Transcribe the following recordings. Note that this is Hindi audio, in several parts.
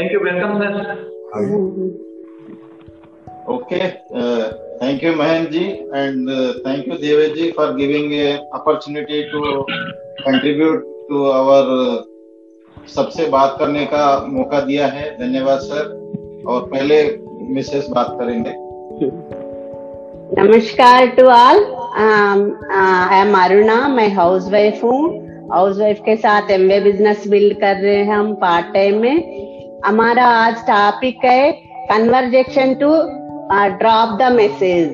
Thank you welcome sir okay thank you Mahendra ji and thank you Deve ji for giving a opportunity to contribute to our सबसे बात करने का मौका दिया है। धन्यवाद सर और पहले मिसेस बात करेंगे। नमस्कार to all I am Aruna मैं हाउस वाइफ हूँ। हाउस वाइफ के साथ एमवे बिज़नेस बिल्ड कर रहे हैं हम पार्ट टाइम में। हमारा आज टॉपिक है conversation to drop the message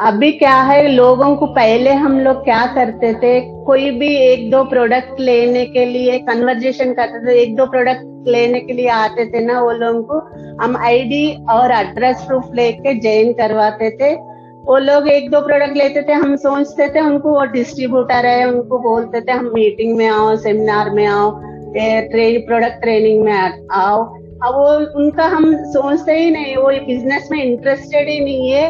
अभी क्या है, लोगों को पहले हम लोग क्या करते थे, कोई भी एक दो प्रोडक्ट लेने के लिए कन्वर्जेशन करते थे, एक दो प्रोडक्ट लेने के लिए आते थे ना वो लोगों को, हम आईडी और एड्रेस प्रूफ लेके ज्वाइन करवाते थे। वो लोग एक दो प्रोडक्ट लेते थे, हम सोचते थे उनको वो डिस्ट्रीब्यूटर है, उनको बोलते थे, हम मीटिंग में आओ सेमिनार में आओ। प्रोडक्ट ट्रेनिंग में आओ। अब वो, उनका हम सोचते ही नहीं, वो बिज़नेस में इंटरेस्टेड ही नहीं है।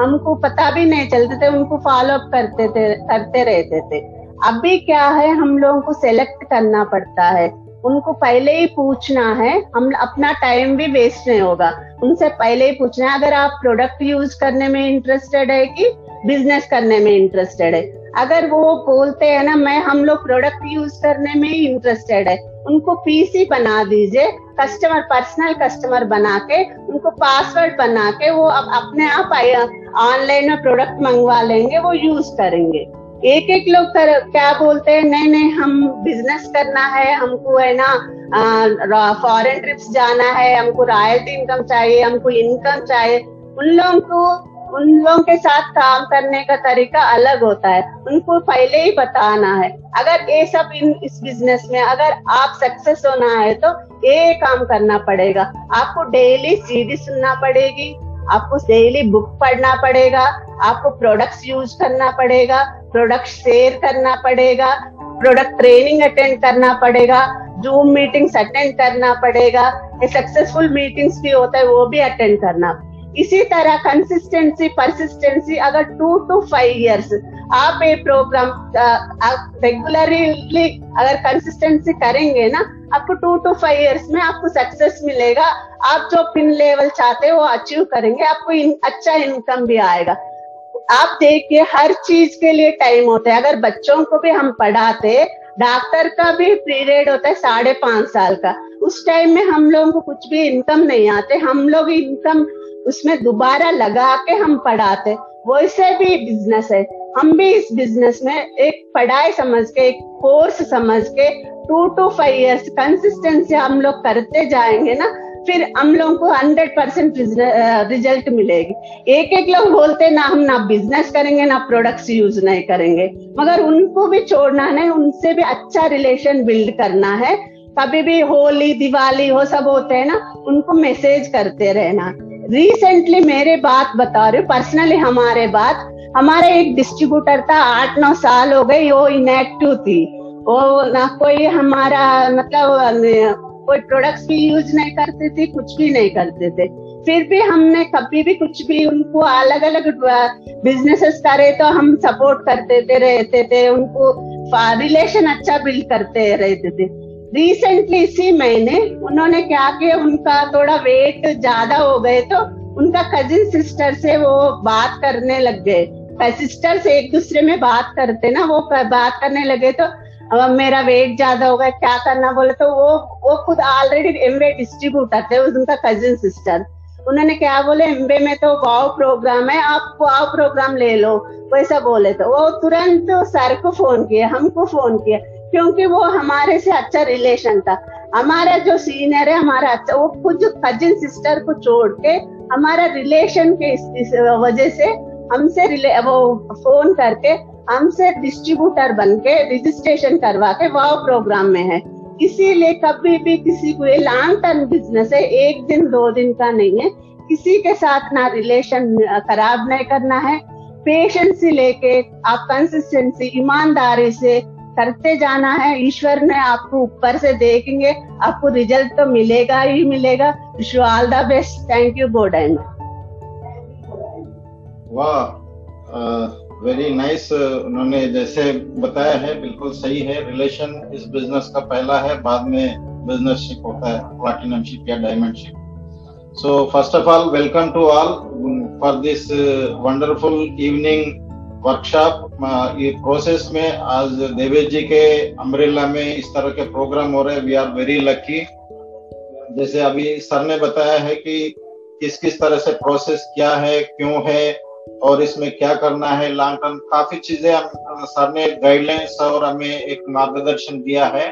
हमको पता भी नहीं चलते थे, उनको फॉलो अप करते थे, करते रहते थे। अभी क्या है, हम लोगों को सेलेक्ट करना पड़ता है। उनको पहले ही पूछना है, हम अपना टाइम भी वेस्ट नहीं होगा। उनसे पहले ही पूछना है, अगर आप प्रोडक्ट यूज़ करने में इंटरेस्टेड है कि बिज़नेस करने में इंटरेस्टेड है? अगर वो बोलते हैं ना, मैं, हम लोग प्रोडक्ट यूज़ करने में ही इंटरेस्टेड है। उनको पीसी बना दीजिए कस्टमर पर्सनल कस्टमर बना के उनको पासवर्ड बना के वो अब अपने आप ऑनलाइन में प्रोडक्ट मंगवा लेंगे वो यूज़ करेंगे। एक एक लोग कर, क्या बोलते हैं नहीं नहीं हम बिज़नेस करना है हमको है ना फॉरेन ट्रिप्स जाना है हमको रॉयल्टी इनकम चाहिए हमको इनकम चाहिए। उन लोगों को उन लोगों के साथ काम करने का तरीका अलग होता है। उनको पहले ही बताना है। अगर ये सब इन इस बिज़नेस में अगर आप सक्सेस होना है तो ये काम करना पड़ेगा। आपको डेली सीडी सुनना पड़ेगी, आपको डेली बुक पढ़ना पड़ेगा, आपको प्रोडक्ट्स यूज़ करना पड़ेगा प्रोडक्ट शेयर करना पड़ेगा प्रोडक्ट ट्रेनिंग अटेंड करना पड़ेगा जूम मीटिंग्स अटेंड करना पड़ेगा सक्सेसफुल मीटिंग्स भी होता है, वो भी अटेंड करना इसी तरह कंसिस्टेंसी परसिस्टेंसी अगर टू टू फाइव इयर्स आप ये प्रोग्राम रेगुलरली अगर कंसिस्टेंसी करेंगे ना आपको टू टू फाइव इयर्स में आपको सक्सेस मिलेगा। आप जो पिन लेवल चाहते हैं अचीव करेंगे। आपको इन, अच्छा इनकम भी आएगा। आप देखिए हर चीज़ के लिए टाइम होता है। अगर बच्चों को भी हम पढ़ाते डॉक्टर का भी पीरियड होता है साढ़े पाँच साल का। उस टाइम में हम लोगों को कुछ भी इनकम नहीं आते। हम लोग इनकम उसमें दोबारा लगा के हम पढ़ाते। वैसे भी बिज़नेस है। हम भी इस बिज़नेस में एक पढ़ाई समझ के, एक कोर्स समझ के two to five years consistency हम लोग करते जाएँगे ना, फिर हम लोगों को हंड्रेड परसेंट रिज़ल्ट मिलेगी। एक एक लोग बोलते, ना, हम ना बिज़नेस करेंगे, ना प्रोडक्ट्स यूज़ नहीं करेंगे। मगर उनको भी छोड़ना नहीं, उनसे भी अच्छा रिलेशन बिल्ड करना है। कभी भी होली, दिवाली, वो हो सब होते हैं ना, उनको मैसेज करते रहना। रिसेंटली मेरे बात बता रहे पर्सनली हमारे बात। हमारे एक डिस्ट्रीब्यूटर था, आठ नौ साल हो गए, वो इनएक्टिव थी। वो ना कोई हमारा मतलब कोई प्रोडक्ट्स भी यूज़ नहीं करते थे, कुछ भी नहीं करते थे। फिर भी हमने कभी भी कुछ भी उनको अलग अलग बिजनेसेस करे तो हम सपोर्ट करते थे, रहते थे, उनको रिलेशन अच्छा बिल्ड करते रहते थे। रिसेंटली इसी महीने उन्होंने क्या किया, उनका थोड़ा वेट ज़्यादा हो गए तो उनका कजिन सिस्टर से वो बात करने लग गए। सिस्टर से एक दूसरे में बात करते ना, वो बात करने लगे तो अब मेरा वेट ज़्यादा हो गया, क्या करना? बोले तो वो वो खुद ऑलरेडी एमबे डिस्ट्रीब्यूटर थे उनका कजिन सिस्टर उन्होंने क्या बोले एमबे में तो वाव प्रोग्राम है, आप वाव प्रोग्राम ले लो। वैसा बोले तो वो तुरंत सर को फ़ोन किया, हमको फ़ोन किया। क्योंकि वो हमारे से अच्छा रिलेशन था। हमारा जो सीनियर है हमारा अच्छा वो कुछ कजिन सिस्टर को छोड़ के हमारा रिलेशन के इस, इस वजह से हमसे वो फ़ोन करके हमसे डिस्ट्रीब्यूटर बन के रजिस्ट्रेशन करवा के वाव प्रोग्राम में है। इसीलिए कभी भी किसी को ये लॉन्ग टर्म बिज़नेस है एक दिन दो दिन का नहीं है। किसी के साथ ना रिलेशन खराब नहीं करना है। पेशेंस लेके आप कंसिस्टेंसी ईमानदारी से करते जाना है, ईश्वर ने आपको ऊपर से देखेंगे, आपको रिज़ल्ट तो मिलेगा ही मिलेगा। Wish all the best thank you good and वाह वेरी नाइस उन्होंने जैसे बताया है, बिल्कुल सही है। रिलेशन इस बिज़नेस का पहला है, बाद में बिज़नेस शिप होता है प्लाटिनम शिप या diamond ship so first of all welcome to all for this wonderful evening workshop ये प्रोसेस में आज देवेश जी के अम्ब्रेला में इस तरह के प्रोग्राम हो रहे वी आर वेरी लकी जैसे अभी सर ने बताया है कि किस किस तरह से प्रोसेस क्या है, क्यों है, और इसमें क्या करना है लॉन्ग टर्म काफ़ी चीज़ें सर ने गाइडलाइंस और हमें एक मार्गदर्शन दिया है।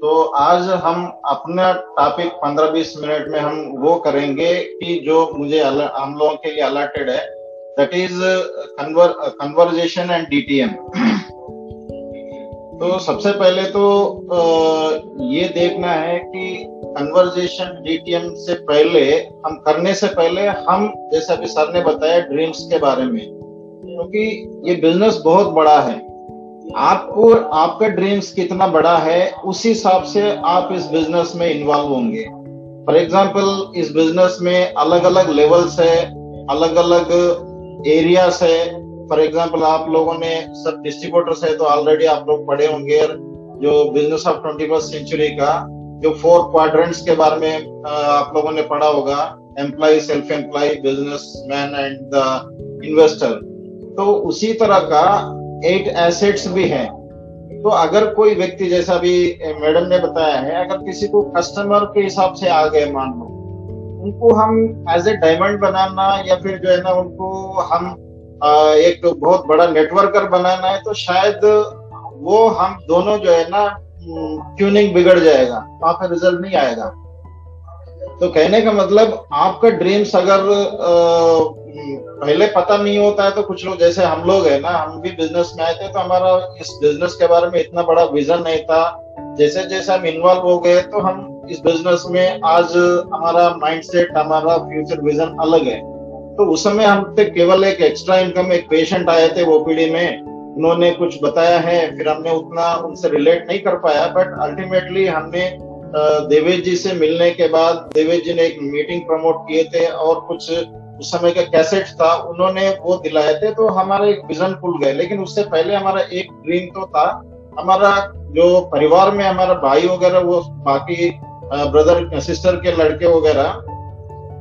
तो आज हम अपना टॉपिक 15-20 मिनट में हम वो करेंगे कि जो मुझे हम लोगों के लिए अलर्टेड है that is conversation and DTM तो सबसे पहले तो uh, ये देखना है कि कन्वर्जेशन डीटीएम से पहले हम करने से पहले हम जैसा अभी सर ने बताया ड्रीम्स के बारे में क्योंकि तो ये बिज़नेस बहुत बड़ा है। आपको आपका ड्रीम्स कितना बड़ा है उस हिसाब से आप इस बिज़नेस में इन्वॉल्व होंगे। फॉर एग्ज़ाम्पल इस बिज़नेस में अलग अलग लेवल्स है अलग अलग एरियाज़ है। फॉर एग्ज़ाम्पल आप लोगों ने सब डिस्ट्रीब्यूटर्स है तो ऑलरेडी आप लोग पढ़े होंगे जो business of twenty first century का, जो फोर क्वाड्रेंट्स के बारे में आप लोगों ने पढ़ा होगा। Employ self employ business man and the investor तो उसी तरह का एट एसेट्स भी है। तो अगर कोई व्यक्ति, जैसा भी मैडम ने बताया है, अगर किसी को कस्टमर के हिसाब से आ गए मान लो उनको हम एज ए डायमंड बनाना या फिर जो है ना उनको हम एक बहुत बड़ा नेटवर्कर बनाना है तो शायद वो हम दोनों जो है ना ट्यूनिंग बिगड़ जाएगा वहाँ पर रिज़ल्ट नहीं आएगा। तो कहने का मतलब आपका ड्रीम्स अगर पहले पता नहीं होता है तो कुछ लोग, जैसे हम लोग है ना, हम भी बिज़नेस में आए थे तो हमारा इस बिज़नेस के बारे में इतना बड़ा विजन नहीं था। जैसे जैसे हम इन्वॉल्व हो गए तो हम इस बिज़नेस में आज हमारा माइंडसेट हमारा फ्यूचर विजन अलग है। तो उस समय हम थे केवल एक एक्स्ट्रा इनकम एक पेशेंट आए थे ओपीडी में। उन्होंने कुछ बताया है, फिर हमने उतना उनसे रिलेट नहीं कर पाया बट अल्टीमेटली हमने देवेश जी से मिलने के बाद, देवेश जी ने एक मीटिंग प्रमोट किए थे और कुछ उस समय का कैसेट था, उन्होंने वो दिलाए थे तो हमारा एक विजन खुल गए लेकिन उससे पहले हमारा एक ड्रीम तो था, हमारा जो परिवार में हमारा भाई वगैरह, वो बाकी ब्रदर सिस्टर के लड़के वगैरह,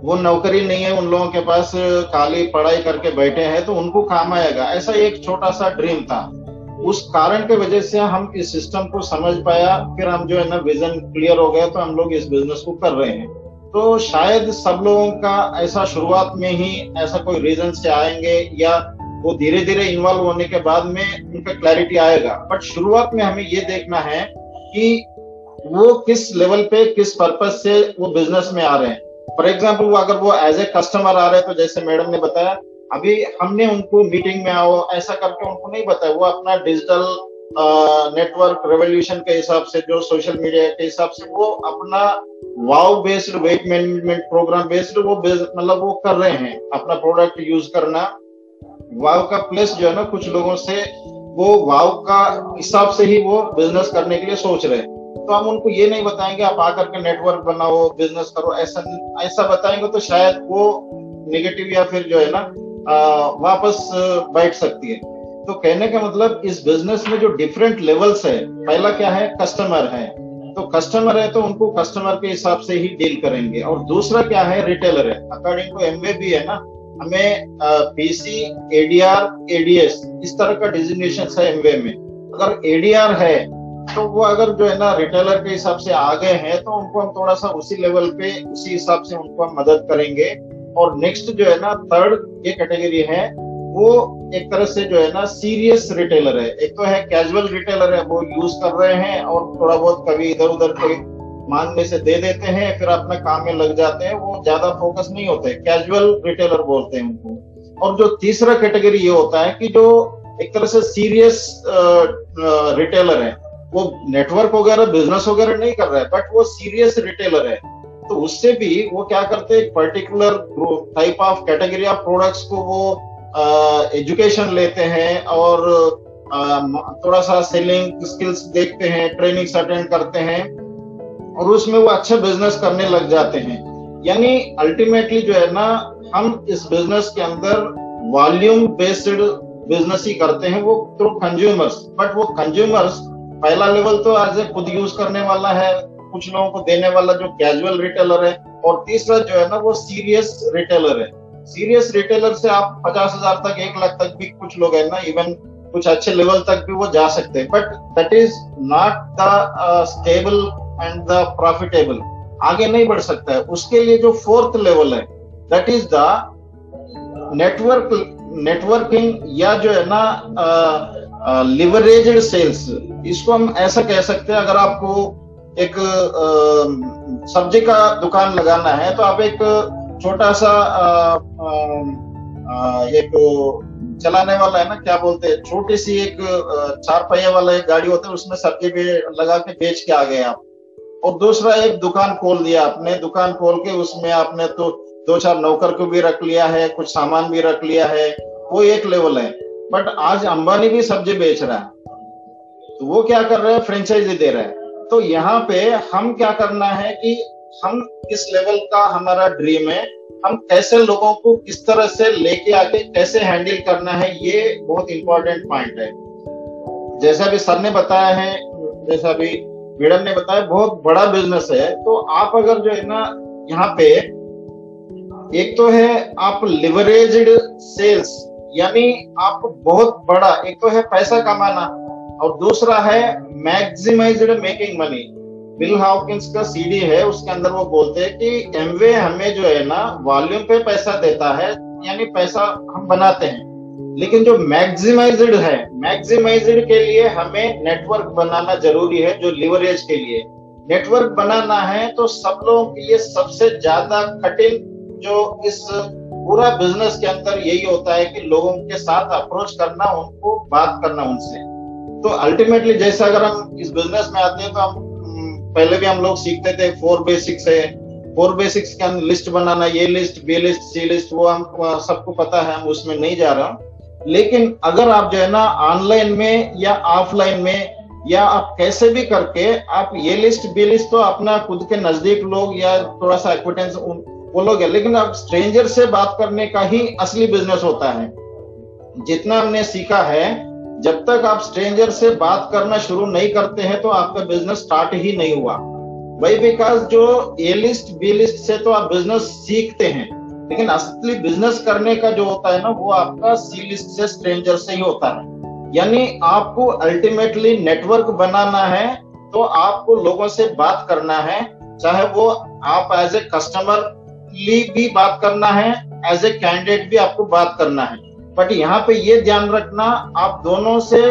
वो नौकरी नहीं है, उन लोगों के पास खाली पढ़ाई करके बैठे हैं तो उनको काम आएगा। ऐसा एक छोटा सा ड्रीम था। उस कारण के वजह से हम इस सिस्टम को समझ पाया, फिर हम जो है ना विजन क्लियर हो गया तो हम लोग इस बिज़नेस को कर रहे हैं। तो शायद सब लोगों का ऐसा शुरुआत में ही ऐसा कोई रीजन से आएँगे, या वो धीरे धीरे इन्वॉल्व होने के बाद में उनका क्लैरिटी आएगा। बट शुरुआत में हमें ये देखना है कि वो किस लेवल पे, किस पर्पज से वो बिज़नेस में आ रहे हैं। फॉर एग्ज़ाम्पल वो अगर वो एज ए कस्टमर आ रहे हैं तो जैसे मैडम ने बताया, अभी हमने उनको मीटिंग में आओ, ऐसा करके उनको नहीं बताया। वो अपना डिजिटल नेटवर्क रेवोल्यूशन के हिसाब से, जो सोशल मीडिया के हिसाब से वो अपना wow based weight management programme based वो मतलब वो कर रहे हैं। अपना प्रोडक्ट यूज़ करना वाव का प्लेस जो है ना कुछ लोगों से वो वाव का हिसाब से ही वो बिज़नेस करने के लिए सोच रहे हैं। तो हम उनको ये नहीं बताएँगे आप आकर के नेटवर्क बनाओ बिज़नेस करो ऐसा ऐसा बताएँगे तो शायद वो नेगेटिव या फिर जो है ना आ, वापस बैठ सकती है। तो कहने का मतलब इस बिज़नेस में जो डिफरेंट लेवल्स है पहला क्या है? कस्टमर है। तो कस्टमर है तो उनको कस्टमर के हिसाब से ही डील करेंगे। और दूसरा क्या है? रिटेलर है। अकॉर्डिंग टू एमवे भी है ना हमें पीसी एडीआर एडीएस इस तरह का डिजिग्नेशन है एमवे में। अगर एडीआर है तो वो अगर जो है ना रिटेलर के हिसाब से आ गए हैं तो उनको हम थोड़ा सा उसी लेवल पे, उसी हिसाब से उनको हम मदद करेंगे। और नेक्स्ट जो है ना थर्ड ये कैटेगरी है, वो एक तरह से जो है ना सीरियस रिटेलर है। एक तो है कैजुअल रिटेलर है, वो यूज़ कर रहे हैं और थोड़ा बहुत कभी इधर उधर कोई मांगने से दे देते हैं फिर अपना काम में लग जाते हैं वो ज़्यादा फोकस नहीं होते कैजुअल रिटेलर बोलते हैं उनको। और जो तीसरा कैटेगरी ये होता है कि जो एक तरह से सीरियस रिटेलर है वो नेटवर्क वगैरह बिज़नेस वगैरह नहीं कर रहा है बट वो सीरियस रिटेलर है। तो उससे भी वो क्या करते हैं particular type of category of products को वो एजुकेशन लेते हैं और आ, थोड़ा सा सेलिंग स्किल्स देखते हैं ट्रेनिंग अटेंड करते हैं। और उसमें वो अच्छे बिज़नेस करने लग जाते हैं। यानी अल्टीमेटली जो है ना, हम इस बिज़नेस के अंदर वॉल्यूम बेस्ड बिज़नेस ही करते हैं वो थ्रू कंज्यूमर्स बट वो कंज्यूमर्स पहला लेवल तो एज ए खुद यूज़ करने वाला है, कुछ लोगों को देने वाला जो कैजुअल रिटेलर है, और तीसरा जो है ना वो सीरियस रिटेलर है। सीरियस रिटेलर से आप पचास हज़ार तक, एक लाख तक भी कुछ लोग है ना इवन कुछ अच्छे लेवल तक भी वो जा सकते हैं। But that is not the stable and the profitable आगे नहीं बढ़ सकता है। उसके लिए जो फोर्थ लेवल है that is the network networking या जो है ना लिवरेज सेल्स इसको हम ऐसा कह सकते हैं, अगर आपको एक सब्ज़ी का दुकान लगाना है तो आप एक छोटा सा एक चलाने वाला है ना, क्या बोलते हैं, छोटी सी एक चार पहिया वाला एक गाड़ी होता है, उसमें सब्ज़ी भी लगा के बेच के आ गए आप। और दूसरा एक दुकान खोल दिया आपने। दुकान खोल के उसमें आपने तो दो चार नौकर को भी रख लिया है, कुछ सामान भी रख लिया है, वो एक लेवल है। बट आज अंबानी भी सब्ज़ी बेच रहा है। तो वो क्या कर रहे हैं? फ्रेंचाइजी दे रहे हैं। तो यहाँ पे हम क्या करना है कि हम किस लेवल का हमारा ड्रीम है। हम कैसे लोगों को किस तरह से लेके आके कैसे हैंडल करना है, ये बहुत इंपॉर्टेंट पॉइंट है। जैसा भी सर ने बताया है, जैसा भी मैडम ने बताया, बहुत बड़ा बिज़नेस है। तो आप अगर जो है ना, यहाँ पे, एक तो है आप लिवरेज्ड सेल्स यानी आप बहुत बड़ा, एक तो है पैसा कमाना, और दूसरा है maximized making money Bill Hawkins का सीडी है, उसके अंदर वो बोलते हैं कि एमवे हमें जो है ना वॉल्यूम पे पैसा देता है, यानी पैसा हम बनाते हैं। लेकिन जो मैक्सिमाइज्ड है मैक्सिमाइज्ड के लिए हमें नेटवर्क बनाना ज़रूरी है, जो लिवरेज के लिए। नेटवर्क बनाना है तो सब लोगों के लिए सबसे ज़्यादा कठिन जो इस पूरा बिज़नेस के अंदर यही होता है कि लोगों के साथ अप्रोच करना, उनको बात करना उनसे। तो अल्टीमेटली जैसे अगर हम इस बिज़नेस में आते हैं तो हम पहले भी हम लोग सीखते थे फोर बेसिक्स है। फोर बेसिक्स का लिस्ट बनाना, ये list B list C list वो हम, सबको पता है, हम उसमें नहीं जा रहा। लेकिन अगर आप जो है ना ऑनलाइन में या ऑफलाइन में या आप कैसे भी करके आप ये लिस्ट बी लिस्ट तो अपना खुद के नज़दीक लोग या थोड़ा सा एक्विटेंस वो लोग है। लेकिन आप स्ट्रेंजर से बात करने का ही असली बिज़नेस होता है। जितना हमने सीखा है, जब तक आप स्ट्रेंजर से बात करना शुरू नहीं करते हैं तो आपका बिज़नेस स्टार्ट ही नहीं हुआ। वही बिकॉज़ जो ए लिस्ट बी लिस्ट से तो आप बिज़नेस सीखते हैं। लेकिन असली बिज़नेस करने का जो होता है ना, वो आपका सी लिस्ट से स्ट्रेंजर से ही होता है। यानी आपको अल्टीमेटली नेटवर्क बनाना है तो आपको लोगों से बात करना है, चाहे वो आप एज ए कस्टमर ली भी बात करना है एज ए कैंडिडेट भी आपको बात करना है। बट यहाँ पे ये ध्यान रखना, आप दोनों से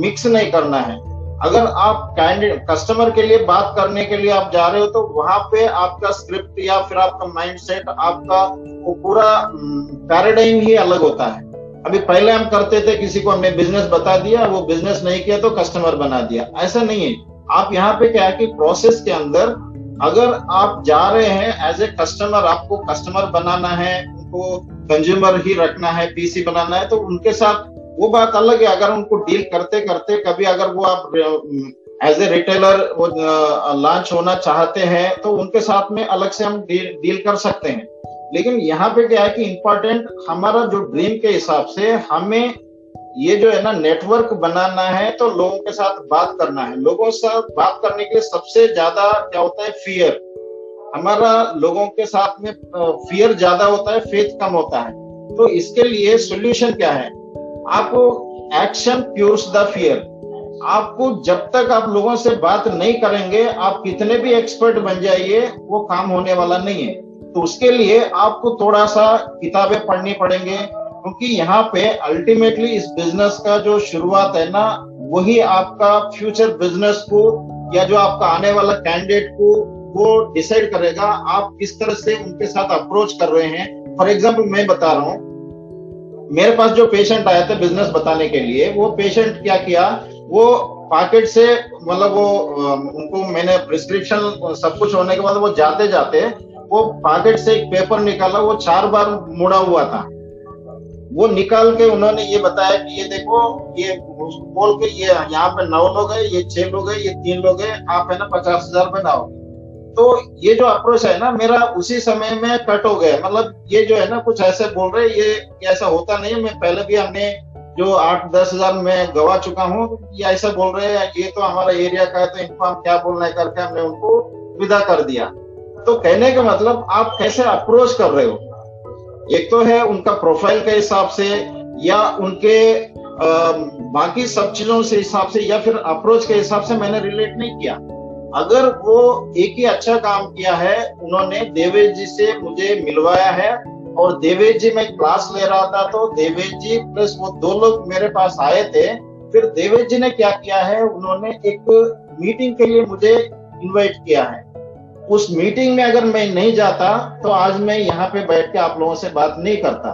मिक्स नहीं करना है। अगर आप कैंडिडेट कस्टमर के लिए बात करने के लिए आप जा रहे हो तो वहाँ पे आपका स्क्रिप्ट या फिर आपका माइंड सेट आपका वो पूरा पैराडाइम ही अलग होता है। अभी पहले हम करते थे, किसी को हमने बिज़नेस बता दिया, वो बिज़नेस नहीं किया तो कस्टमर बना दिया। ऐसा नहीं है। आप यहाँ पे क्या है कि प्रोसेस के अंदर अगर आप जा रहे हैं एज ए कस्टमर आपको कस्टमर बनाना है, उनको कंज्यूमर ही रखना है पीसी बनाना है तो उनके साथ वो बात अलग है अगर उनको डील करते करते कभी अगर वो आप एज ए रिटेलर वो लॉन्च होना चाहते हैं तो उनके साथ में अलग से हम डील, डील कर सकते हैं। लेकिन यहाँ पे क्या है कि इम्पोर्टेंट हमारा जो ड्रीम के हिसाब से हमें ये जो है ना नेटवर्क बनाना है तो लोगों के साथ बात करना है। लोगों से बात करने के लिए सबसे ज़्यादा क्या होता है? फियर हमारा लोगों के साथ में फियर ज़्यादा होता है फेथ कम होता है। तो इसके लिए सोल्यूशन क्या है? आपको एक्शन प्योर्स द फियर आपको जब तक आप लोगों से बात नहीं करेंगे, आप कितने भी एक्सपर्ट बन जाइए, वो काम होने वाला नहीं है। तो उसके लिए आपको थोड़ा सा किताबें पढ़नी पड़ेंगे, क्योंकि यहाँ पे अल्टीमेटली इस बिज़नेस का जो शुरुआत है ना, वही आपका फ्यूचर बिज़नेस को, या जो आपका आने वाला कैंडिडेट को, वो डिसाइड करेगा, आप किस तरह से उनके साथ अप्रोच कर रहे हैं। फॉर एग्ज़ाम्पल मैं बता रहा हूँ मेरे पास जो पेशेंट आया था बिज़नेस बताने के लिए, वो पेशेंट क्या किया? वो पॉकेट से मतलब वो उनको मैंने प्रिस्क्रिप्शन सब कुछ होने के बाद वो जाते जाते वो पॉकेट से एक पेपर निकाला, वो चार बार मुड़ा हुआ था। वो निकाल के उन्होंने ये बताया कि ये देखो, ये बोल के ये यहाँ पे नौ लोग है, ये छह लोग है, ये तीन लोग है, आप है ना पचास हज़ार रुपए बनाओ तो ये जो अप्रोच है ना मेरा उसी समय में कट हो गया मतलब ये जो है ना कुछ ऐसे बोल रहे ये ऐसा होता नहीं मैं पहले भी हमने जो आठ दस हज़ार में गवा चुका हूँ ये ऐसा बोल रहे हैं ये तो हमारा एरिया का है तो इनको हम क्या बोलना है करके हमने उनको विदा कर दिया। तो कहने का मतलब आप कैसे अप्रोच कर रहे हो? एक तो है उनका प्रोफ़ाइल के हिसाब से या उनके आ, बाकी सब चीज़ों से हिसाब से या फिर अप्रोच के हिसाब से मैंने रिलेट नहीं किया। अगर वो एक ही अच्छा काम किया है, उन्होंने देवेश जी से मुझे मिलवाया है और देवेश जी मैं क्लास ले रहा था तो देवेश जी प्लस वो दो लोग मेरे पास आए थे, फिर देवेश जी ने क्या किया है, उन्होंने एक मीटिंग के लिए मुझे इनवाइट किया है। उस मीटिंग में अगर मैं नहीं जाता तो आज मैं यहाँ पे बैठ के आप लोगों से बात नहीं करता।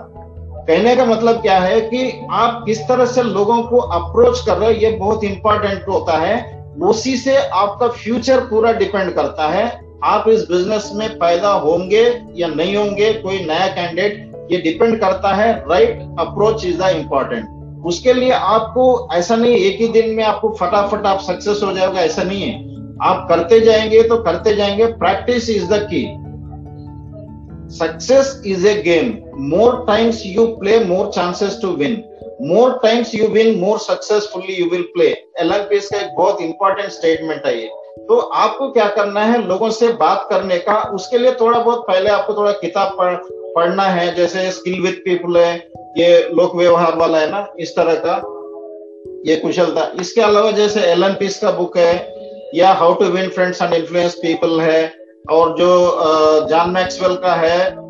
कहने का मतलब क्या है कि आप किस तरह से लोगों को अप्रोच कर रहे हो, ये बहुत इंपॉर्टेंट होता है। उसी से आपका फ्यूचर पूरा डिपेंड करता है, आप इस बिज़नेस में पैदा होंगे या नहीं होंगे, कोई नया कैंडिडेट ये डिपेंड करता है right approach is the important उसके लिए आपको ऐसा नहीं, एक ही दिन में आपको फटाफट आप सक्सेस हो जाएगा ऐसा नहीं है। आप करते जाएँगे तो करते जाएँगे practice is the key success is a game more times you play more chances to win more times you win more successfully you will play Al Allan Pease का एक बहुत इंपॉर्टेंट स्टेटमेंट है ये। तो आपको क्या करना है? लोगों से बात करने का। उसके लिए थोड़ा बहुत पहले आपको थोड़ा किताब पढ़, पढ़ना है, जैसे स्किल विद पीपल है, ये लोक व्यवहार वाला है ना, इस तरह का। ये कुशलता इसके अलावा जैसे एल एलन पीस का बुक है, या how to win friends and influence people है, और जो जॉन मैक्सवेल का है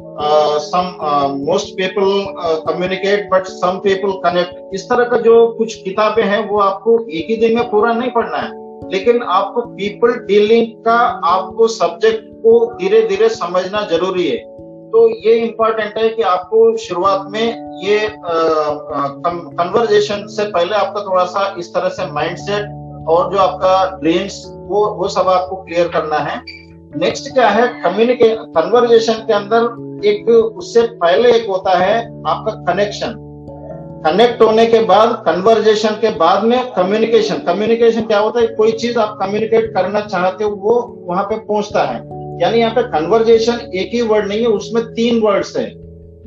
some most people communicate but some people connect इस तरह का जो कुछ किताबें हैं, वो आपको एक ही दिन में पूरा नहीं पढ़ना है। लेकिन आपको पीपल डीलिंग का, आपको सब्जेक्ट को धीरे धीरे समझना ज़रूरी है। तो ये इम्पोर्टेंट है कि आपको शुरुआत में ये कन्वर्जेशन से पहले आपका थोड़ा सा इस तरह से माइंडसेट और जो आपका ड्रीम्स वो वो सब आपको क्लियर करना है। नेक्स्ट क्या है? कम्युनिकेशन कन्वर्जेशन के अंदर एक उससे पहले एक होता है आपका कनेक्शन कनेक्ट होने के बाद कन्वर्जेशन के बाद में कम्युनिकेशन कम्युनिकेशन क्या होता है? कोई चीज़ आप कम्युनिकेट करना चाहते हो, वो वहाँ पे पहुँचता है. यानी यहाँ पे कन्वर्जेशन एक ही वर्ड नहीं है, उसमें तीन वर्ड्स है.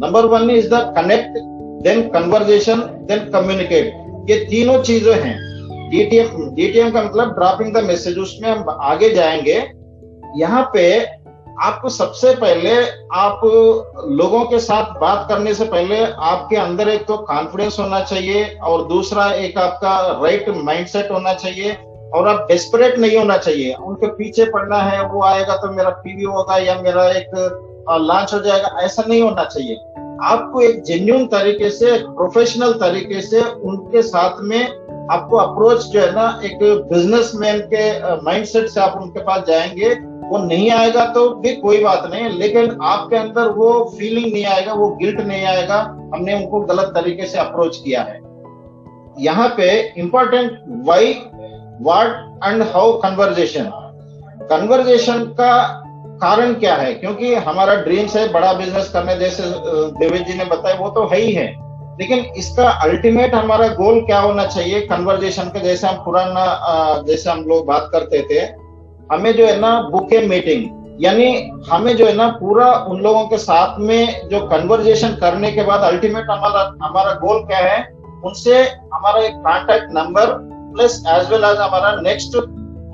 Number one is the connect then conversation then communicate ये तीनों चीज़ें हैं. डीटीएम डीटीएम का मतलब ड्रॉपिंग द मैसेज उसमें हम आगे जाएँगे. यहाँ पे आपको सबसे पहले आप लोगों के साथ बात करने से पहले आपके अंदर एक तो कॉन्फिडेंस होना चाहिए और दूसरा एक आपका राइट माइंडसेट होना चाहिए और आप डेस्परेट नहीं होना चाहिए। उनके पीछे पड़ना है, वो आएगा तो मेरा पीवी होगा या मेरा एक लॉन्च हो जाएगा, ऐसा नहीं होना चाहिए। आपको एक जेन्यून तरीके से प्रोफेशनल तरीके से उनके साथ में आपको अप्रोच जो है ना, एक बिजनेसमैन के माइंडसेट से आप उनके पास जाएँगे। वो नहीं आएगा तो भी कोई बात नहीं, लेकिन आपके अंदर वो फीलिंग नहीं आएगा, वो गिल्ट नहीं आएगा। हमने उनको गलत तरीके से अप्रोच किया है। यहाँ पे important why what and how conversation conversation का कारण क्या है? क्योंकि हमारा ड्रीम्स है, बड़ा बिज़नेस करने जैसे देवेश जी ने बताया, वो तो है ही है। लेकिन इसका अल्टीमेट हमारा गोल क्या होना चाहिए? कन्वर्जेशन का जैसे हम पुराना जैसे हम लोग बात करते थे हमें जो है ना बुके मीटिंग यानी हमें जो है ना पूरा उन लोगों के साथ में जो कन्वर्जेशन करने के बाद अल्टीमेट हमारा हमारा गोल क्या है, उनसे हमारा एक contact number plus as well as हमारा नेक्स्ट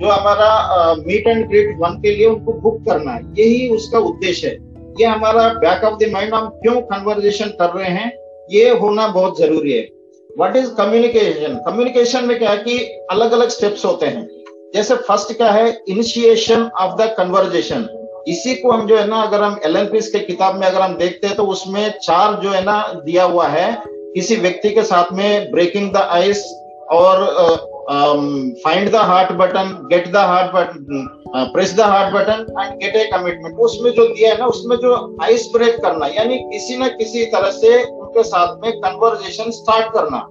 जो हमारा मीट एंड ग्रीट वन के लिए उनको बुक करना है। यही उसका उद्देश्य है। ये हमारा बैक ऑफ़ द माइंड हम क्यों कन्वर्जेशन कर रहे हैं, ये होना बहुत ज़रूरी है। व्हाट इज़ कम्युनिकेशन कम्युनिकेशन में क्या है कि अलग अलग स्टेप्स होते हैं। जैसे फ़र्स्ट क्या है इनिशिएशन ऑफ़ द कन्वर्जेशन इसी को हम जो है ना, अगर हम एल के किताब में अगर हम देखते हैं तो उसमें चार जो है ना दिया हुआ है, किसी व्यक्ति के साथ में ब्रेकिंग द आइस और find the heart button get the heart button press the heart button and get a commitment उसमें जो दिया है ना, उसमें जो आइस ब्रेक करना, यानी किसी ना किसी तरह से उनके साथ में कन्वर्जेशन स्टार्ट करना।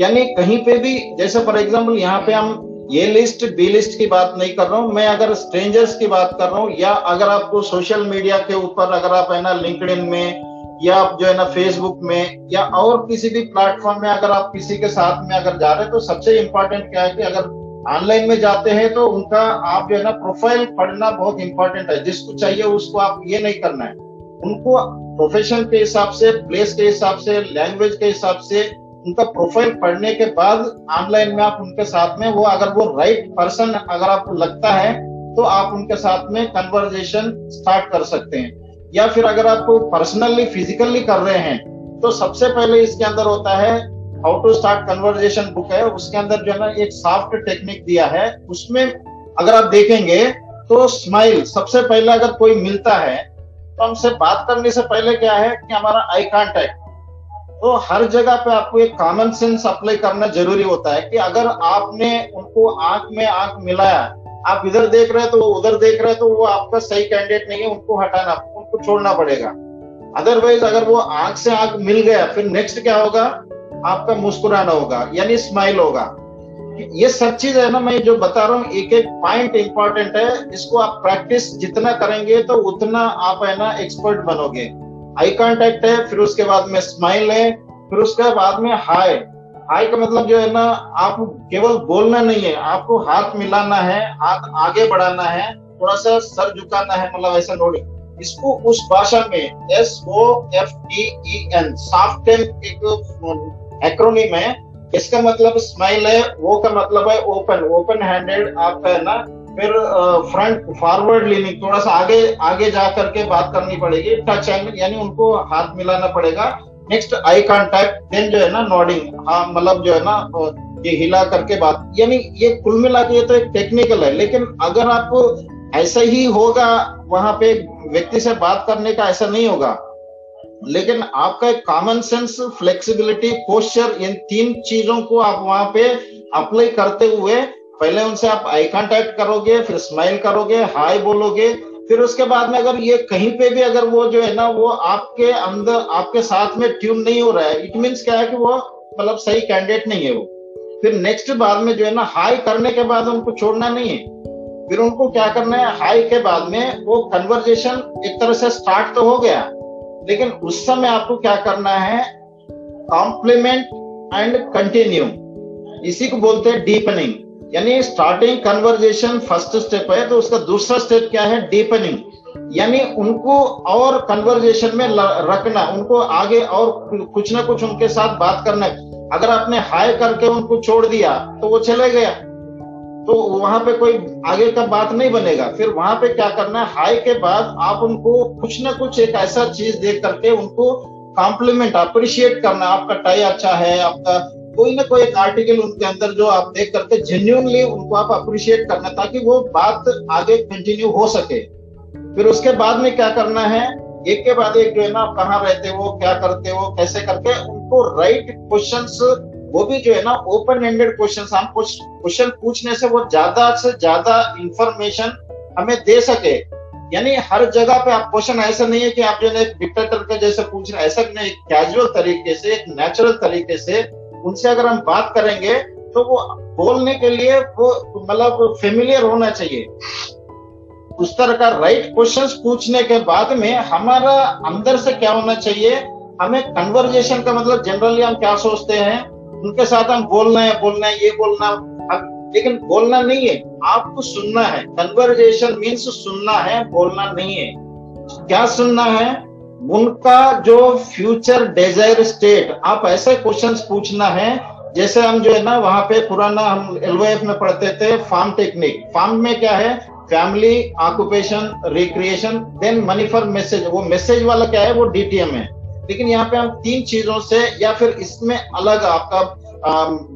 यानी कहीं पे भी, जैसे फॉर एग्ज़ाम्पल यहाँ पे हम ये लिस्ट, बी लिस्ट की बात नहीं कर रहा हूँ। मैं अगर स्ट्रेंजर्स की बात कर रहा हूँ, या अगर आपको सोशल मीडिया के ऊपर अगर आप है ना लिंकड में, या आप जो है ना फेसबुक में, या और किसी भी प्लेटफॉर्म में अगर आप किसी के साथ में अगर जा रहे हैं तो सबसे इंपॉर्टेंट क्या है कि अगर ऑनलाइन में जाते हैं तो उनका आप जो है ना प्रोफ़ाइल पढ़ना बहुत इंपॉर्टेंट है। जिसको चाहिए उसको आप ये नहीं करना है। उनको प्रोफेशन के हिसाब से प्लेस के हिसाब से लैंग्वेज के हिसाब से उनका प्रोफ़ाइल पढ़ने के बाद ऑनलाइन में आप उनके साथ में, वो अगर वो राइट पर्सन अगर आपको लगता है तो आप उनके साथ में कन्वर्जेशन स्टार्ट कर सकते हैं। या फिर अगर आप पर्सनली फिजिकली कर रहे हैं तो सबसे पहले इसके अंदर होता है how to start conversation book है। उसके अंदर जो है ना, एक सॉफ्ट टेक्निक दिया है। उसमें अगर आप देखेंगे तो स्माइल सबसे पहले अगर कोई मिलता है तो हमसे बात करने से पहले क्या है कि हमारा आई कांटेक्ट तो हर जगह पे आपको एक कॉमन सेंस अप्लाई करना ज़रूरी होता है कि अगर आपने उनको आँख में आँख मिलाया, आप इधर देख रहे हैं तो उधर देख रहे हैं तो वो आपका सही कैंडिडेट नहीं है, उनको हटाना, उनको छोड़ना पड़ेगा। अदरवाइज़ अगर वो आँख से आँख मिल गया, फिर नेक्स्ट क्या होगा? आपका मुस्कुराना होगा, यानी स्माइल होगा। ये सब चीज़ है ना, मैं जो बता रहा हूँ, एक एक पॉइंट इंपॉर्टेंट है, इसको आप प्रैक्टिस जितना करेंगे तो उतना आप है ना एक्सपर्ट बनोगे। आई कांटेक्ट है, फिर उसके बाद में स्माइल है, फिर उसके बाद में हाय हाय का मतलब जो है ना, आप केवल बोलना नहीं है, आपको हाथ मिलाना है, हाथ आगे बढ़ाना है थोड़ा सा सर झुकाना है मतलब ऐसा नोड़ी इसको उस भाषा में S O F T E N soft एक एक्रोनिम है. इसका मतलब स्माइल है, वो का मतलब है ओपन ओपन हैंडेड आपका है ना फिर फ्रंट फॉरवर्ड लीनिंग थोड़ा सा आगे आगे जा करके बात करनी पड़ेगी। टच एंड यानी उनको हाथ मिलाना पड़ेगा। नेक्स्ट आई कॉन्टैक्ट देन जो है ना नॉडिंग हाँ मतलब जो है ना ये हिला करके बात। यानी ये कुल मिला के तो एक टेक्निकल है, लेकिन अगर आप ऐसा ही होगा, वहाँ पे व्यक्ति से बात करने का ऐसा नहीं होगा। लेकिन आपका एक कॉमन सेंस फ्लेक्सिबिलिटी पोस्चर इन तीन चीज़ों को आप वहाँ पे अप्लाई करते हुए पहले उनसे आप आई कांटेक्ट करोगे, फिर स्माइल करोगे हाय बोलोगे, फिर उसके बाद में अगर ये कहीं पे भी अगर वो जो है ना, वो आपके अंदर, आपके साथ में ट्यून नहीं हो रहा है इट मीन्स क्या है कि वो मतलब सही कैंडिडेट नहीं है वो। फिर नेक्स्ट बाद में जो है ना हाई करने के बाद उनको छोड़ना नहीं है। फिर उनको क्या करना है हाई के बाद में वो कन्वर्जेशन एक तरह से स्टार्ट तो हो गया। लेकिन उस समय आपको क्या करना है कॉम्प्लीमेंट एंड कंटिन्यू इसी को बोलते हैं डीपनिंग यानी स्टार्टिंग कन्वर्जेशन फ़र्स्ट स्टेप है तो उसका दूसरा स्टेप क्या है? डीपनिंग यानी उनको और कन्वर्जेशन में रखना, उनको आगे और कुछ ना कुछ उनके साथ बात करना अगर आपने हाई करके उनको छोड़ दिया तो वो चले गया। तो वहाँ पे कोई आगे का बात नहीं बनेगा। फिर वहाँ पे क्या करना है? हाई के बाद आप उनको कुछ ना कुछ एक ऐसा चीज़ देख करके उनको कॉम्प्लीमेंट अप्रिशिएट करना। आपका टाई अच्छा है, आपका कोई ना कोई एक आर्टिकल उनके अंदर जो आप देख करके जेन्यूनली उनको आप अप्रिशिएट करना ताकि वो बात आगे कंटिन्यू हो सके। फिर उसके बाद में क्या करना है? एक के बाद एक जो है ना, आप कहाँ रहते हो, क्या करते हो, कैसे करके उनको राइट क्वेश्चंस वो भी जो है ना ओपन एंडेड क्वेश्चन हम क्वेश्चन पूछने से वो ज़्यादा से ज़्यादा इंफॉर्मेशन हमें दे सके। यानी हर जगह पे आप क्वेश्चन ऐसा नहीं है कि आप जो है डिक्टेटर के जैसे पूछ रहे ऐसा नहीं कैजुअल तरीके से एक नेचुरल तरीके से उनसे अगर हम बात करेंगे तो वो बोलने के लिए वो मतलब फेमिलियर होना चाहिए। उस तरह का राइट क्वेश्चंस पूछने के बाद में हमारा अंदर से क्या होना चाहिए? हमें कन्वर्जेशन का मतलब जनरली हम क्या सोचते हैं? उनके साथ हम बोलना है बोलना है, ये बोलना लेकिन बोलना नहीं है। आपको सुनना है। कन्वर्जेशन मीन्स सुनना है, बोलना नहीं है। क्या सुनना है? उनका जो फ्यूचर डिज़ायर स्टेट आप ऐसे क्वेश्चंस पूछना है जैसे हम जो है ना वहाँ पे पुराना हम एलओएफ में पढ़ते थे फार्म टेक्निक फार्म में क्या है? Family occupation recreation then money for message वो मैसेज वाला क्या है? वो डीटीएम है. लेकिन यहाँ पे हम तीन चीज़ों से या फिर इसमें अलग आपका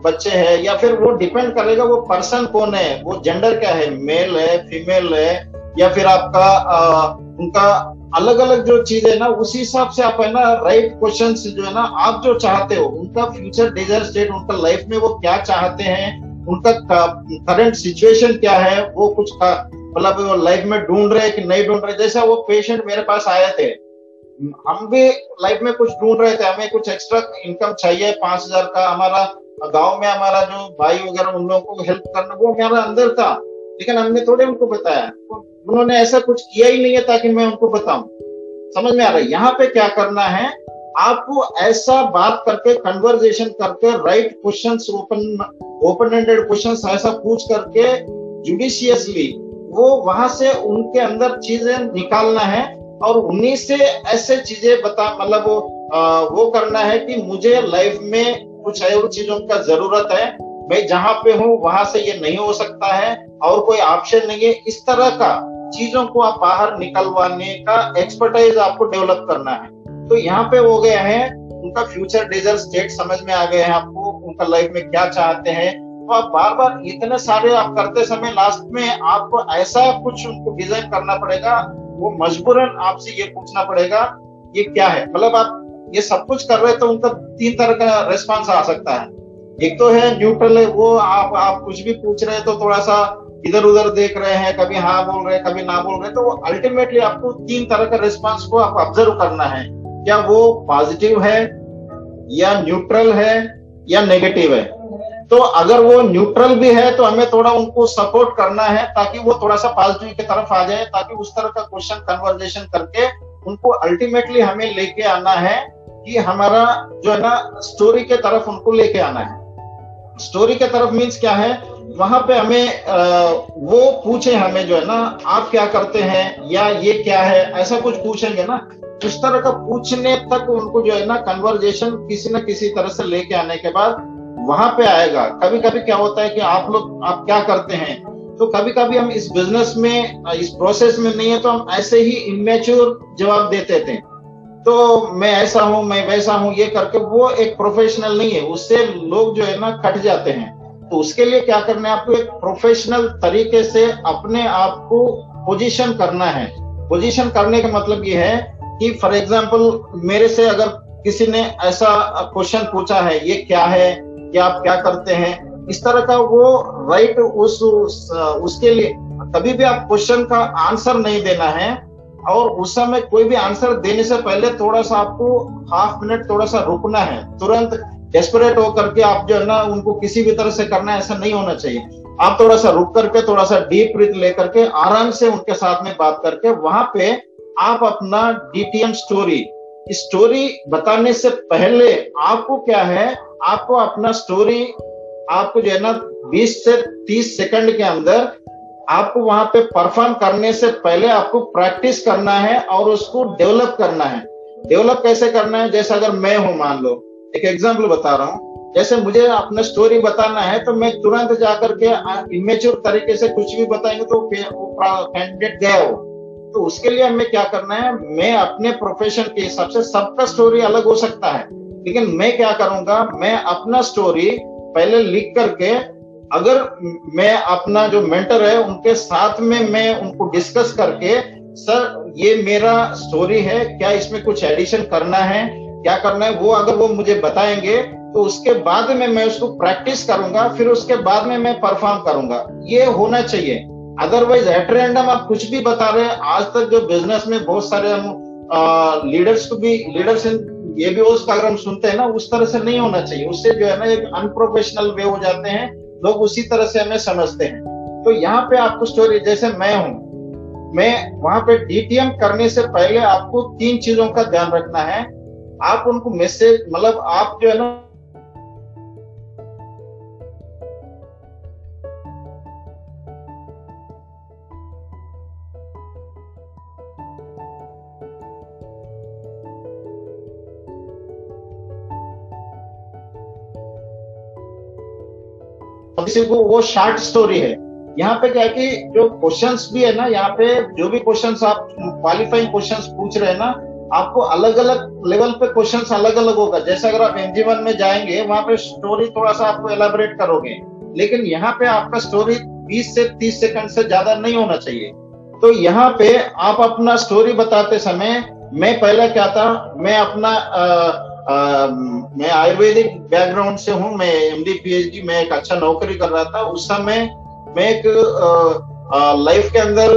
बच्चे है या फिर वो डिपेंड करेगा वो पर्सन कौन है? वो जेंडर क्या है? मेल है फीमेल है या फिर आपका आ, उनका अलग अलग जो चीज़ है ना, उसी हिसाब से आप है ना राइट क्वेश्चन जो है ना, आप जो चाहते हो, उनका फ्यूचर डिज़ायर स्टेट उनका लाइफ में वो क्या चाहते हैं, उनका करंट सिचुएशन क्या है, वो कुछ मतलब लाइफ में ढूंढ रहे कि नहीं ढूंढ रहे, जैसा वो पेशेंट मेरे पास आए थे। हम भी लाइफ में कुछ ढूंढ रहे थे, हमें कुछ एक्स्ट्रा इनकम चाहिए, पाँच हज़ार का हमारा, गाँव में हमारा जो भाई वगैरह, उन लोगों को हेल्प करना, वो हमारा अंदर था। लेकिन हमने थोड़े उनको बताया। उन्होंने ऐसा कुछ किया ही नहीं है ताकि मैं उनको बताऊँ। समझ में आ रहा है? यहाँ पे क्या करना है? आपको ऐसा बात करके कन्वर्जेशन करके right question open open ended question ऐसा पूछ करके जुडिशियसली वो वहाँ से उनके अंदर चीज़ें निकालना है और उन्हीं से ऐसे चीज़ें बता मतलब वो, वो करना है कि मुझे लाइफ में कुछ और चीज़ों का ज़रूरत है। मैं जहाँ पे हूँ वहाँ से ये नहीं हो सकता है। और कोई ऑप्शन नहीं है। इस तरह का चीज़ों को आप बाहर निकलवाने का एक्सपर्टाइज आपको डेवलप करना है। तो यहाँ पे हो गया है, उनका फ्यूचर डिज़ायर स्टेट समझ में आ गए हैं आपको, उनका लाइफ में क्या चाहते हैं। तो आप बार बार इतने सारे आप करते समय लास्ट में आपको ऐसा कुछ उनको डिज़ाइन करना पड़ेगा, वो मजबूरन आपसे ये पूछना पड़ेगा, ये क्या है? मतलब आप ये सब कुछ कर रहे तो उनका तीन तरह का रिस्पॉन्स आ सकता है। एक तो है न्यूट्रल वो आप आप कुछ भी पूछ रहे हैं तो थोड़ा सा इधर उधर देख रहे हैं, कभी हाँ बोल रहे हैं, कभी ना बोल रहे हैं तो अल्टीमेटली आपको तीन तरह का रिस्पॉन्स को आप ऑब्ज़र्व करना है। क्या वो पॉजिटिव है या न्यूट्रल है या नेगेटिव है? तो अगर वो न्यूट्रल भी है तो हमें थोड़ा उनको सपोर्ट करना है, ताकि वो थोड़ा सा पॉजिटिव की तरफ़ आ जाए, ताकि उस तरह का क्वेश्चन कन्वर्जेशन करके उनको अल्टीमेटली हमें लेके आना है कि हमारा जो है ना स्टोरी के तरफ़ उनको लेके आना है। स्टोरी के तरफ़ मीन्स क्या है? वहाँ पे हमें वो पूछे हमें जो है ना, आप क्या करते हैं, या ये क्या है, ऐसा कुछ पूछेंगे ना उस तरह का पूछने तक उनको जो है ना कन्वर्जेशन किसी न किसी तरह से लेके आने के बाद वहाँ पे आएगा। कभी कभी क्या होता है कि आप लोग, आप क्या करते हैं तो कभी कभी हम इस बिज़नेस में, इस प्रोसेस में नहीं है तो हम ऐसे ही इमेच्योर जवाब देते थे। तो मैं ऐसा हूँ, मैं वैसा हूँ, ये करके वो एक प्रोफेशनल नहीं है, उससे लोग जो है ना, कट जाते हैं। तो उसके लिए क्या करना है आपको एक प्रोफेशनल तरीके से अपने आप को पोजीशन करना है। पोजीशन करने का मतलब ये है कि फॉर एग्जांपल मेरे से अगर किसी ने ऐसा क्वेश्चन पूछा है ये क्या है या आप क्या करते हैं इस तरह का वो राइट उस, उस उसके लिए कभी भी आप क्वेश्चन का आंसर नहीं देना है और उस समय कोई भी आंसर देने से पहले थोड़ा सा आपको हाफ़ मिनट थोड़ा सा रुकना है। तुरंत डेस्परेट होकर के आप जो है ना, उनको किसी भी तरह से करना ऐसा नहीं होना चाहिए। आप थोड़ा सा रुक करके, थोड़ा सा डीप ब्रीथ लेकर के, आराम से उनके साथ में बात करके, वहाँ पे आप अपना डीटीएम स्टोरी स्टोरी बताने से पहले आपको क्या है, आपको अपना स्टोरी आपको जो है ना 20 से 30 सेकंड के अंदर आपको वहाँ पे परफॉर्म करने से पहले आपको प्रैक्टिस करना है और उसको डेवलप करना है। डेवलप कैसे करना है? जैसे अगर मैं हूँ, मान लो एक एग्ज़ाम्पल बता रहा हूँ। जैसे मुझे अपना स्टोरी बताना है तो मैं तुरंत जाकर के इमेच्योर तरीके से कुछ भी बताएँगे तो कैंडिडेट गया हो। तो उसके लिए हमें क्या करना है, मैं अपने प्रोफेशन के हिसाब से सबका स्टोरी अलग हो सकता है। लेकिन मैं क्या करूँगा, मैं अपना स्टोरी पहले लिख करके, अगर मैं अपना जो मेंटर है, उनके साथ में मैं उनको डिस्कस करके, सर, ये मेरा स्टोरी है, क्या इसमें कुछ एडिशन करना है? क्या करना है? वो अगर वो मुझे बताएँगे तो उसके बाद में मैं उसको प्रैक्टिस करूँगा, फिर उसके बाद में मैं परफॉर्म करूँगा। ये होना चाहिए। अदरवाइज़ एट रैंडम आप कुछ भी बता रहे हैं, आज तक जो बिज़नेस में बहुत सारे हम लीडर्स को भी लीडर्स इन ये भी उसका अगर हम सुनते हैं ना, उस तरह से नहीं होना चाहिए। उससे जो है ना, एक अनप्रोफेशनल वे हो जाते हैं। लोग उसी तरह से हमें समझते हैं। तो यहाँ पे आपको स्टोरी जैसे मैं हूँ, मैं वहाँ पे डीटीएम करने से पहले आपको तीन चीज़ों का ध्यान रखना है। आप उनको मैसेज मतलब आप जो है ना किसी को वो शॉर्ट स्टोरी है। यहाँ पे क्या है कि जो क्वेश्चंस भी है ना, यहाँ पे जो भी क्वेश्चंस आप क्वालिफाइंग क्वेश्चंस पूछ रहे हैं ना आपको अलग अलग लेवल पे क्वेश्चन अलग अलग होगा। जैसे अगर आप एनजी वन में जाएँगे वहाँ पे स्टोरी थोड़ा सा आपको एलाबोरेट करोगे। लेकिन यहाँ पे आपका स्टोरी 20 से 30 सेकंड से ज़्यादा नहीं होना चाहिए। तो यहाँ पे आप अपना स्टोरी बताते समय मैं पहले क्या था मैं अपना आ, आ, मैं आयुर्वेदिक बैकग्राउंड से हूँ मैं एम डी में एक अच्छा नौकरी कर रहा था। उस समय मैं एक लाइफ के अंदर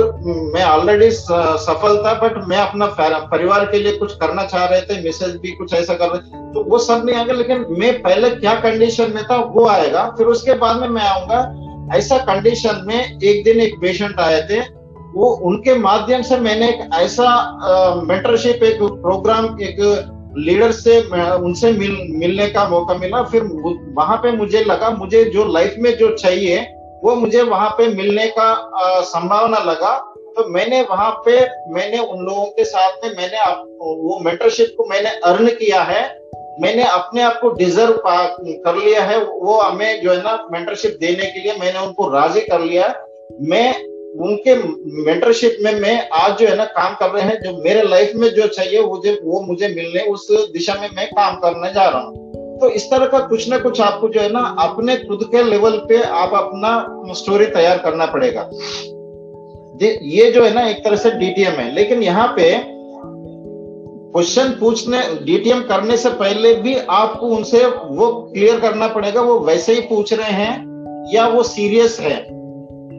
मैं ऑलरेडी सफल था बट मैं अपना परिवार के लिए कुछ करना चाह रहे थे मिसेज भी कुछ ऐसा कर रहे तो वो सब नहीं आएगा लेकिन मैं पहले क्या कंडीशन में था, वो आएगा। फिर उसके बाद में मैं आऊँगा। ऐसा कंडीशन में एक दिन एक पेशेंट आए थे। वो, उनके माध्यम से मैंने एक ऐसा मेंटरशिप एक प्रोग्राम एक लीडर से उनसे मिल, मिलने का मौका मिला। फिर वहाँ पे मुझे लगा, मुझे जो लाइफ में जो चाहिए वो मुझे वहाँ पे मिलने का संभावना लगा। तो मैंने वहाँ पे, मैंने उन लोगों के साथ में, मैंने वो मेंटरशिप को मैंने अर्न किया है। मैंने अपने आप को डिजर्व कर लिया है। वो हमें जो है ना मेंटरशिप देने के लिए मैंने उनको राज़ी कर लिया मैं, उनके मेंटरशिप में मैं आज जो है ना, काम कर रहे हैं। जो मेरे लाइफ में जो चाहिए वो मुझे मिलने, उस दिशा में मैं काम करने जा रहा हूँ। तो इस तरह का कुछ ना कुछ आपको जो है ना, अपने खुद के लेवल पे आप अपना स्टोरी तैयार करना पड़ेगा। ये जो है ना, एक तरह से डीटीएम है। लेकिन यहाँ पे क्वेश्चन पूछने डीटीएम करने से पहले भी आपको उनसे वो क्लियर करना पड़ेगा, वो वैसे ही पूछ रहे हैं या वो सीरियस है।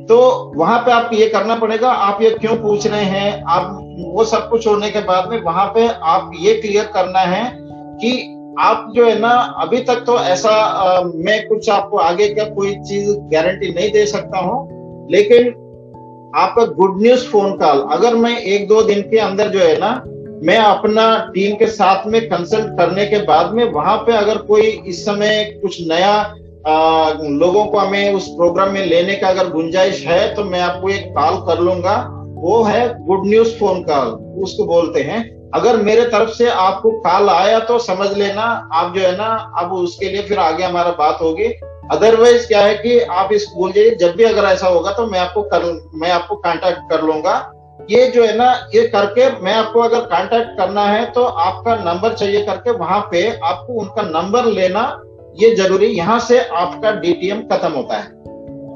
तो वहाँ पे आप ये करना पड़ेगा, आप ये क्यों पूछ रहे हैं? आप, वो सब कुछ होने के बाद में वहाँ पे आप ये क्लियर करना है कि आप जो है ना अभी तक तो ऐसा आ, मैं कुछ आपको आगे का कोई चीज़ गारंटी नहीं दे सकता हूँ लेकिन आपका गुड न्यूज़ फ़ोन कॉल अगर मैं एक दो दिन के अंदर जो है ना मैं अपना टीम के साथ में कंसल्ट करने के बाद में वहाँ पे अगर कोई इस समय कुछ नया आ, लोगों को हमें उस प्रोग्राम में लेने का अगर गुंजाइश है तो मैं आपको एक कॉल कर लूँगा। वो है गुड न्यूज़ फ़ोन कॉल उसको बोलते हैं। अगर मेरे तरफ़ से आपको कॉल आया तो समझ लेना, आप जो है ना, अब उसके लिए फिर आगे हमारा बात होगी। अदरवाइज़ क्या है कि आप इस बोल जाइए, जब भी अगर ऐसा होगा तो मैं आपको कर, मैं आपको कांटेक्ट कर लूँगा। ये जो है ना, ये करके मैं आपको अगर कांटेक्ट करना है तो आपका नंबर चाहिए करके वहाँ पे आपको उनका नंबर लेना, ये ज़रूरी। यहाँ से आपका डीटीएम खत्म होता है।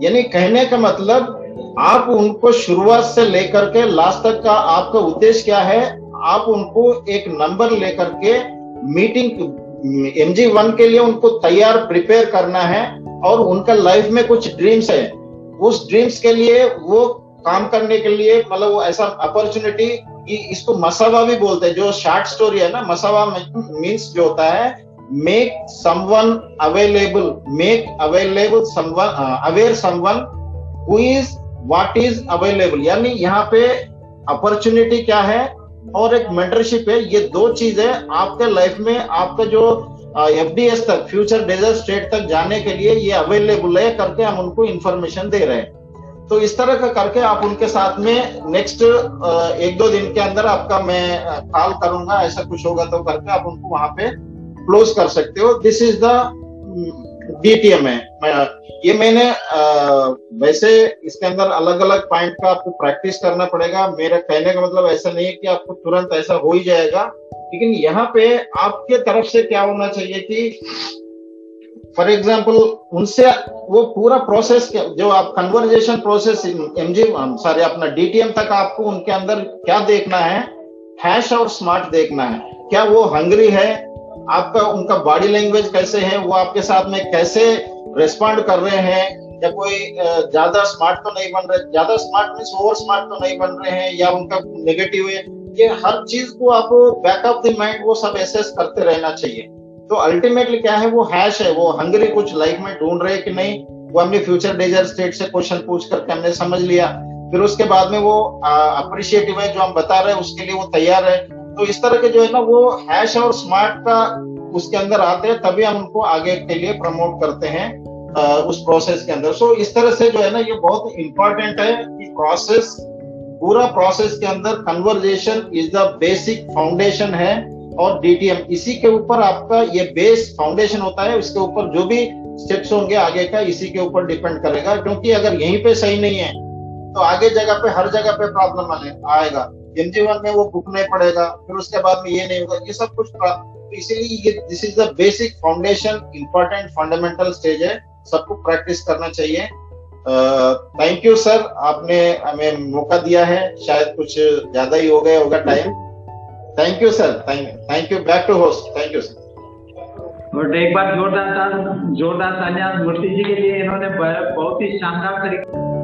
यानी कहने का मतलब आप उनको शुरुआत से लेकर के लास्ट तक का आपका उद्देश्य क्या है? आप उनको एक नंबर लेकर के मीटिंग एम जी वन के लिए उनको तैयार प्रिपेयर करना है और उनका लाइफ में कुछ ड्रीम्स है। उस ड्रीम्स के लिए वो काम करने के लिए मतलब वो ऐसा अपॉर्चुनिटी इसको मसावा भी बोलते हैं, जो शॉर्ट स्टोरी है ना, मसावा मीन्स जो होता है make someone available make available someone aware someone who is what is available यानी यहाँ पे अपॉर्चुनिटी क्या है? और एक मेंटरशिप है। ये दो चीज़ है आपके लाइफ में, आपका जो एफ़ डी एस तक फ्यूचर डेजर्ट स्टेट तक जाने के लिए ये अवेलेबल है करके हम उनको इंफॉर्मेशन दे रहे हैं। तो इस तरह का करके आप उनके साथ में नेक्स्ट एक दो दिन के अंदर आपका मैं कॉल करूँगा। ऐसा कुछ होगा तो करके आप उनको वहाँ पे क्लोज कर सकते हो। दिस इज़ द डीटीएम है। ये मैंने वैसे इसके अंदर अलग अलग पॉइंट का आपको प्रैक्टिस करना पड़ेगा। मेरा कहने का मतलब ऐसा नहीं है कि आपको तुरंत ऐसा हो ही जाएगा। लेकिन यहाँ पे आपके तरफ़ से क्या होना चाहिए कि फॉर एग्ज़ाम्पल उनसे वो पूरा प्रोसेस जो आप कन्वर्जेशन प्रोसेस एमजी सॉरी अपना डीटीएम तक आपको उनके अंदर क्या देखना है? हैश और स्मार्ट देखना है। क्या वो हंगरी है? आपका, उनका बॉडी लैंग्वेज कैसे है, वो आपके साथ में कैसे रेस्पॉन्ड कर रहे हैं, या कोई ज़्यादा स्मार्ट तो नहीं बन रहे, ज़्यादा स्मार्ट मीन ओवर स्मार्ट तो नहीं बन रहे हैं, या उनका नेगेटिव है, ये हर चीज़ को आप बैक ऑफ़ द माइंड वो सब एसेस करते रहना चाहिए। तो अल्टीमेटली क्या है, वो हैश है, वो हंगरी कुछ लाइफ में ढूंढ रहे कि नहीं, वो हमने फ्यूचर डेजर स्टेट से क्वेश्चन पूछ करके हमने समझ लिया, फिर उसके बाद में वो अप्रिशिएटिव है जो हम बता रहे हैं, उसके लिए वो तैयार है तो इस तरह के जो है ना वो हैश और स्मार्ट का उसके अंदर आते हैं तभी हम उनको आगे के लिए प्रमोट करते हैं उस प्रोसेस के अंदर। सो so, इस तरह से जो है ना ये बहुत इंपॉर्टेंट है कि प्रोसेस पूरा प्रोसेस के अंदर conversation is the basic foundation है और डीटीएम इसी के ऊपर आपका ये बेस फाउंडेशन होता है उसके ऊपर जो भी स्टेप्स होंगे आगे का इसी के ऊपर डिपेंड करेगा क्योंकि अगर यहीं पे सही नहीं है तो आगे जगह पे हर जगह पे प्रॉब्लम आएगा। एनजीवन में वो बुक नहीं पड़ेगा फिर उसके बाद में ये नहीं होगा, ये सब कुछ तो इसीलिए ये this is the basic foundation important fundamental stage है। सबको प्रैक्टिस करना चाहिए। थैंक यू सर आपने हमें मौका दिया है। शायद कुछ ज़्यादा ही हो गया होगा time thank you sir thank thank you back to host thank you sir और एक बार जोरदार जोरदार मूर्ति जी के लिए इन्होंने बहुत ही शानदार तरीके